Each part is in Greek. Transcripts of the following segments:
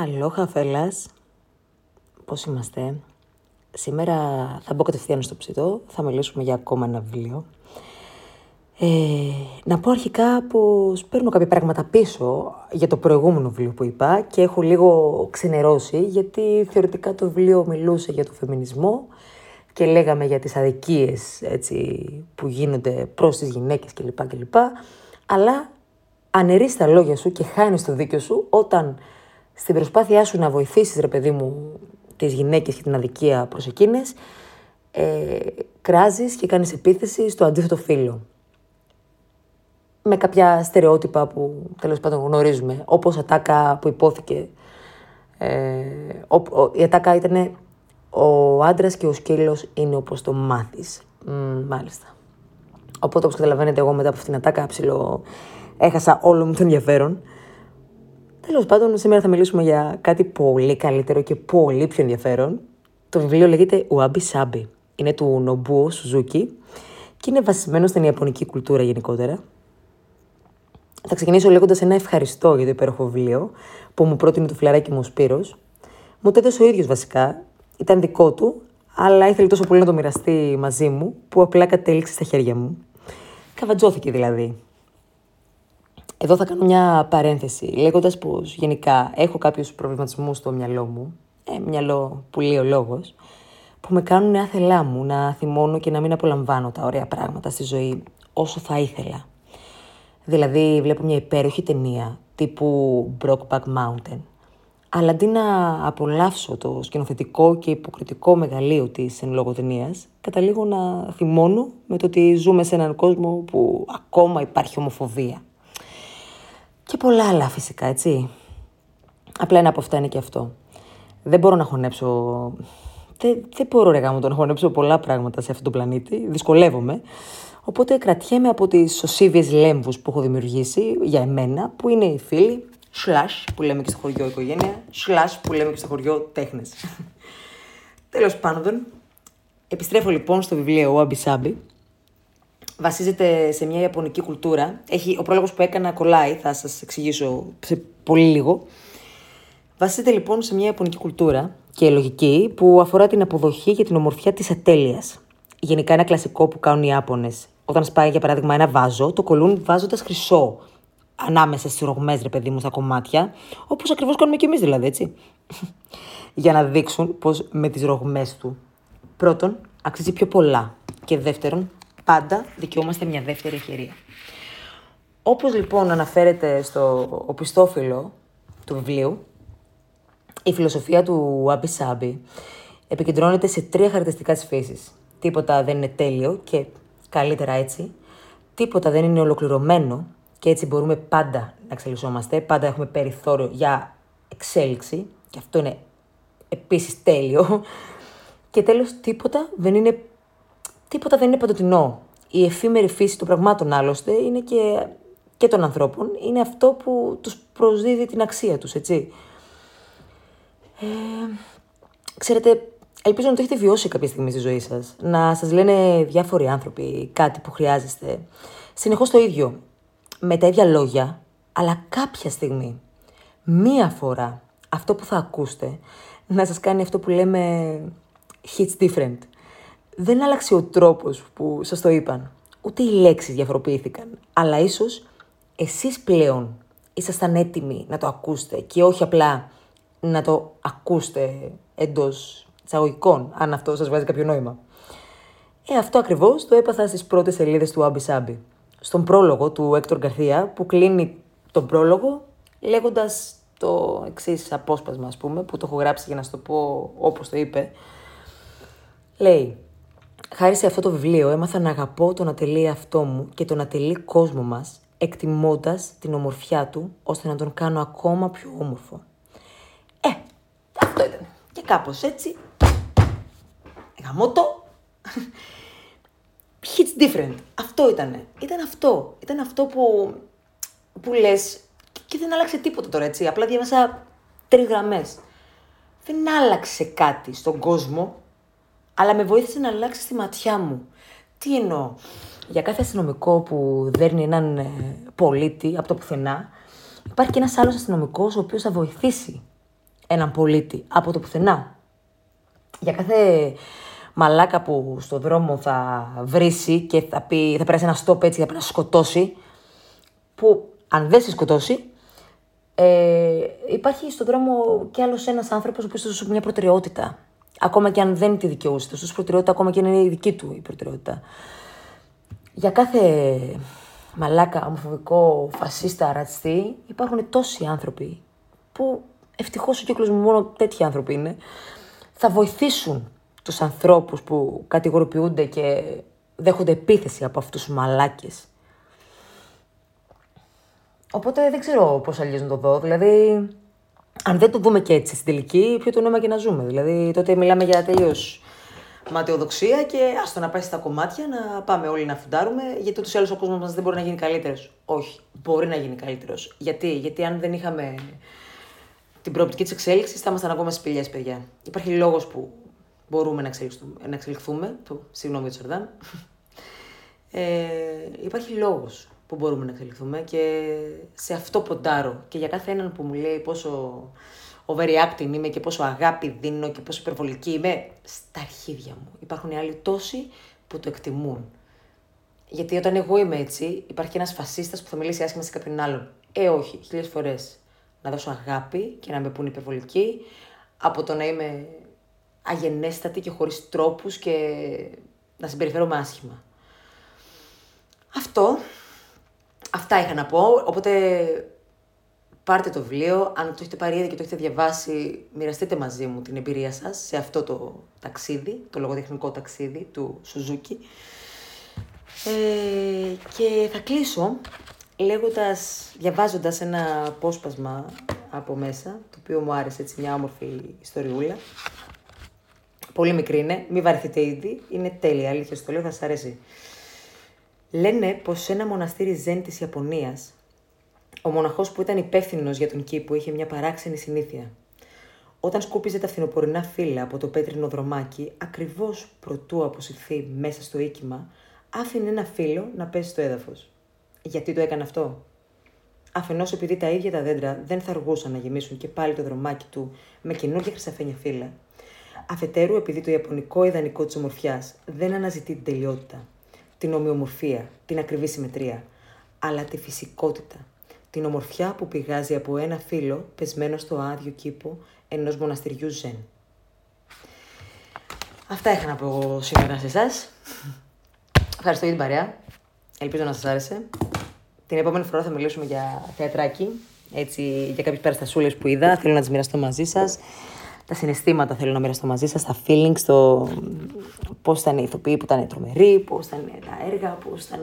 Αλόχα φελάς, πώς είμαστε; Σήμερα θα μπω κατευθείαν στο ψητό, θα μιλήσουμε για ακόμα ένα βιβλίο. Ε, να πω αρχικά πως παίρνω κάποια πράγματα πίσω για το προηγούμενο βιβλίο που είπα και έχω λίγο ξενερώσει γιατί θεωρητικά το βιβλίο μιλούσε για το φεμινισμό και λέγαμε για τις αδικίες έτσι, που γίνονται προς τις γυναίκες κλπ. κλπ. Αλλά αναιρείς τα λόγια σου και χάνεις το δίκιο σου όταν στην προσπάθειά σου να βοηθήσεις, ρε παιδί μου, τις γυναίκες και την αδικία προς εκείνες, ε, κράζεις και κάνεις επίθεση στο αντίθετο φύλλο. Με κάποια στερεότυπα που τέλος πάντων γνωρίζουμε, όπως ατάκα που υπόθηκε. Ε, η ατάκα ήταν ο άντρας και ο σκύλος είναι όπως το μάθεις. μάλιστα. Οπότε όπως καταλαβαίνετε εγώ μετά από αυτήν την ατάκα ψηλό έχασα όλο μου το ενδιαφέρον. Τέλος πάντων, σήμερα θα μιλήσουμε για κάτι πολύ καλύτερο και πολύ πιο ενδιαφέρον. Το βιβλίο λέγεται Wabi Sabi. Είναι του Nobuo Suzuki και είναι βασισμένο στην Ιαπωνική κουλτούρα γενικότερα. Θα ξεκινήσω λέγοντας ένα ευχαριστώ για το υπέροχο βιβλίο που μου πρότεινε το φιλαράκι μου ο Σπύρος. Μου το έδωσε ο ίδιος βασικά. Ήταν δικό του, αλλά ήθελε τόσο πολύ να το μοιραστεί μαζί μου, που απλά κατέληξε στα χέρια μου. Καβατζώθηκε δηλαδή. Εδώ θα κάνω μια παρένθεση, λέγοντας πως γενικά έχω κάποιους προβληματισμούς στο μυαλό μου, ε, μυαλό που λέει ο λόγος, που με κάνουν άθελά μου να θυμώνω και να μην απολαμβάνω τα ωραία πράγματα στη ζωή όσο θα ήθελα. Δηλαδή βλέπω μια υπέροχη ταινία τύπου Brokeback Mountain, αλλά αντί να απολαύσω το σκηνοθετικό και υποκριτικό μεγαλείο της εν λόγω ταινίας, καταλήγω να θυμώνω με το ότι ζούμε σε έναν κόσμο που ακόμα υπάρχει ομοφοβία. Και πολλά άλλα φυσικά, έτσι. Απλά ένα από αυτά είναι και αυτό. Δεν μπορώ να χωνέψω... Δεν, δεν μπορώ ρε γάμο, το να χωνέψω πολλά πράγματα σε αυτόν τον πλανήτη. Δυσκολεύομαι. Οπότε κρατιέμαι από τις σωσίβιες λέμβους που έχω δημιουργήσει για εμένα, που είναι οι φίλοι, slash που λέμε και στο χωριό οικογένεια, slash που λέμε και στο χωριό τέχνες. Τέλος πάντων, επιστρέφω λοιπόν στο βιβλίο Wabi Sabi, βασίζεται σε μια ιαπωνική κουλτούρα. Έχει, ο πρόλογος που έκανα κολλάει, θα σας εξηγήσω σε πολύ λίγο. Βασίζεται λοιπόν σε μια ιαπωνική κουλτούρα και λογική που αφορά την αποδοχή και την ομορφιά της ατέλειας. Γενικά ένα κλασικό που κάνουν οι Ιάπωνες. Όταν σπάει για παράδειγμα ένα βάζο, το κολλούν βάζοντας χρυσό ανάμεσα στις ρογμές, ρε παιδί μου, στα κομμάτια, όπως ακριβώς κάνουμε κι εμείς δηλαδή, έτσι. για να δείξουν πως με τις ρογμές του, πρώτον, αξίζει πιο πολλά. Και δεύτερον, πάντα δικαιούμαστε μια δεύτερη ευκαιρία. Όπως λοιπόν αναφέρεται στο οπιστόφυλλο του βιβλίου, η φιλοσοφία του Άμπι Σάμπι επικεντρώνεται σε τρία χαρακτηριστικά της φύσης. Τίποτα δεν είναι τέλειο και καλύτερα έτσι. Τίποτα δεν είναι ολοκληρωμένο και έτσι μπορούμε πάντα να εξελισσόμαστε. Πάντα έχουμε περιθώριο για εξέλιξη και αυτό είναι επίσης τέλειο. Και τέλος τίποτα δεν είναι τίποτα δεν είναι παντοτινό. Η εφήμερη φύση των πραγμάτων άλλωστε είναι και, και των ανθρώπων, είναι αυτό που τους προσδίδει την αξία τους, έτσι. Ε, ξέρετε, ελπίζω να το έχετε βιώσει κάποια στιγμή στη ζωή σας. Να σας λένε διάφοροι άνθρωποι κάτι που χρειάζεστε. Συνεχώς το ίδιο, με τα ίδια λόγια, αλλά κάποια στιγμή, μία φορά, αυτό που θα ακούσετε, να σας κάνει αυτό που λέμε hits different δεν άλλαξε ο τρόπος που σας το είπαν. Ούτε οι λέξεις διαφοροποιήθηκαν. Αλλά ίσως εσείς πλέον ήσασταν έτοιμοι να το ακούσετε και όχι απλά να το ακούσετε εντός εισαγωγικών, αν αυτό σας βάζει κάποιο νόημα. Ε, αυτό ακριβώς το έπαθα στις πρώτες σελίδες του Άμπι Σάμπι. Στον πρόλογο του Έκτορ Γκαρθία που κλείνει τον πρόλογο λέγοντας το εξής απόσπασμα, ας πούμε, που το έχω γράψει για να σου το πω όπως το είπε. Λέει, Χάρη σε αυτό το βιβλίο έμαθα να αγαπώ τον ατελή αυτό μου και τον ατελή κόσμο μας, εκτιμώντας την ομορφιά του, ώστε να τον κάνω ακόμα πιο όμορφο. Ε, αυτό ήταν. Και κάπως έτσι, γαμώτο, hits different. Αυτό ήτανε. Ήταν αυτό. Ήταν αυτό που, που λες και δεν άλλαξε τίποτα τώρα, έτσι. Απλά διάβασα τρεις γραμμές. Δεν άλλαξε κάτι στον κόσμο αλλά με βοήθησε να αλλάξει τη ματιά μου. Τι εννοώ; Για κάθε αστυνομικό που δέρνει έναν ε, πολίτη από το πουθενά, υπάρχει και ένας άλλος αστυνομικός ο οποίος θα βοηθήσει έναν πολίτη από το πουθενά. Για κάθε μαλάκα που στο δρόμο θα βρίσει και θα, πει, θα περάσει ένα στόπ έτσι, θα να σκοτώσει, που αν δεν σε σκοτώσει, ε, υπάρχει στον δρόμο κι άλλος ένας άνθρωπος που θα σου μια προτεραιότητα. Ακόμα και αν δεν τη δικαιούσε, θα σου προτεραιότητα ακόμα και αν είναι η δική του η προτεραιότητα. Για κάθε μαλάκα, ομοφοβικό, φασίστα, ρατσιστή, υπάρχουν τόσοι άνθρωποι που ευτυχώς ο κύκλος μου μόνο τέτοιοι άνθρωποι είναι, θα βοηθήσουν τους ανθρώπους που κατηγοροποιούνται και δέχονται επίθεση από αυτούς τους μαλάκες. Οπότε δεν ξέρω πώς αλλιώς να το δω. Δηλαδή, αν δεν το δούμε και έτσι στην τελική, ποιο το νόημα και να ζούμε. Δηλαδή, τότε μιλάμε για τελείως ματαιοδοξία και άστο να πάει στα κομμάτια, να πάμε όλοι να φουντάρουμε, γιατί ούτως ή άλλως ο κόσμος μας δεν μπορεί να γίνει καλύτερος. Όχι, μπορεί να γίνει καλύτερος. Γιατί; γιατί αν δεν είχαμε την προοπτική της εξέλιξης, θα ήμασταν ακόμα σπηλιές, παιδιά. Υπάρχει λόγος που μπορούμε να, να εξελιχθούμε. Το, συγγνώμη, Τσορδάν. Ε, υπάρχει λόγος που μπορούμε να εξελιχθούμε και σε αυτό ποντάρω. Και για κάθε έναν που μου λέει πόσο overreacting είμαι και πόσο αγάπη δίνω και πόσο υπερβολική είμαι, στα αρχίδια μου. Υπάρχουν άλλοι τόσοι που το εκτιμούν. Γιατί όταν εγώ είμαι έτσι, υπάρχει ένας φασίστας που θα μιλήσει άσχημα σε κάποιον άλλον. Ε, όχι, χίλιες φορές. Να δώσω αγάπη και να με πούν υπερβολική, από το να είμαι αγενέστατη και χωρίς τρόπους και να συμπεριφέρομαι άσχημα. Αυτό. Αυτά είχα να πω. Οπότε πάρτε το βιβλίο. Αν το έχετε πάρει ήδη και το έχετε διαβάσει, μοιραστείτε μαζί μου την εμπειρία σας σε αυτό το ταξίδι, το λογοτεχνικό ταξίδι του Σουζούκη. Ε, και θα κλείσω λέγοντας, διαβάζοντας ένα απόσπασμα από μέσα, το οποίο μου άρεσε έτσι μια όμορφη ιστοριούλα. Πολύ μικρή είναι, μην βαρεθείτε ήδη, είναι τέλεια, αλήθεια στο λέω, θα σας αρέσει. Λένε πως σε ένα μοναστήρι ζέν της Ιαπωνίας ο μοναχός που ήταν υπεύθυνος για τον κήπο είχε μια παράξενη συνήθεια. Όταν σκούπιζε τα φθινοπορεινά φύλλα από το πέτρινο δρομάκι, ακριβώς προτού αποσυρθεί μέσα στο οίκημα, άφηνε ένα φύλλο να πέσει στο έδαφος. Γιατί το έκανε αυτό; Αφενός επειδή τα ίδια τα δέντρα δεν θα αργούσαν να γεμίσουν και πάλι το δρομάκι του με καινούργια χρυσαφένια φύλλα. Αφετέρου, επειδή το ιαπωνικό ιδανικό της ομορφιάς δεν αναζητεί την τελειότητα, την ομοιομορφία, την ακριβή συμμετρία, αλλά τη φυσικότητα, την ομορφιά που πηγάζει από ένα φύλλο πεσμένο στο άδειο κήπο ενός μοναστηριού Ζεν. Αυτά είχα να πω σήμερα σε εσάς. Ευχαριστώ για την παρέα. Ελπίζω να σας άρεσε. Την επόμενη φορά θα μιλήσουμε για θεατράκι, έτσι, για κάποιες παραστασούλες που είδα. Θέλω να τις μοιραστώ μαζί σας. Τα συναισθήματα θέλω να μοιραστώ μαζί σας, τα feelings, το πώς ήταν οι ηθοποιοί που ήταν τρομεροί, πώς ήταν τα έργα, πώς ήταν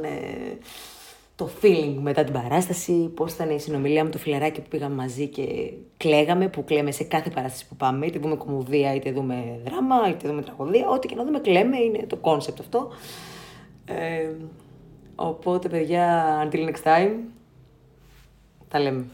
το feeling μετά την παράσταση, πώς ήταν η συνομιλία με το φιλαράκι που πήγαμε μαζί και κλαίγαμε, που κλαίμε σε κάθε παράσταση που πάμε, είτε δούμε κομμωδία, είτε δούμε δράμα, είτε δούμε τραγωδία, ό,τι και να δούμε κλαίμε, είναι το concept αυτό. Ε, οπότε, παιδιά, until next time, τα λέμε.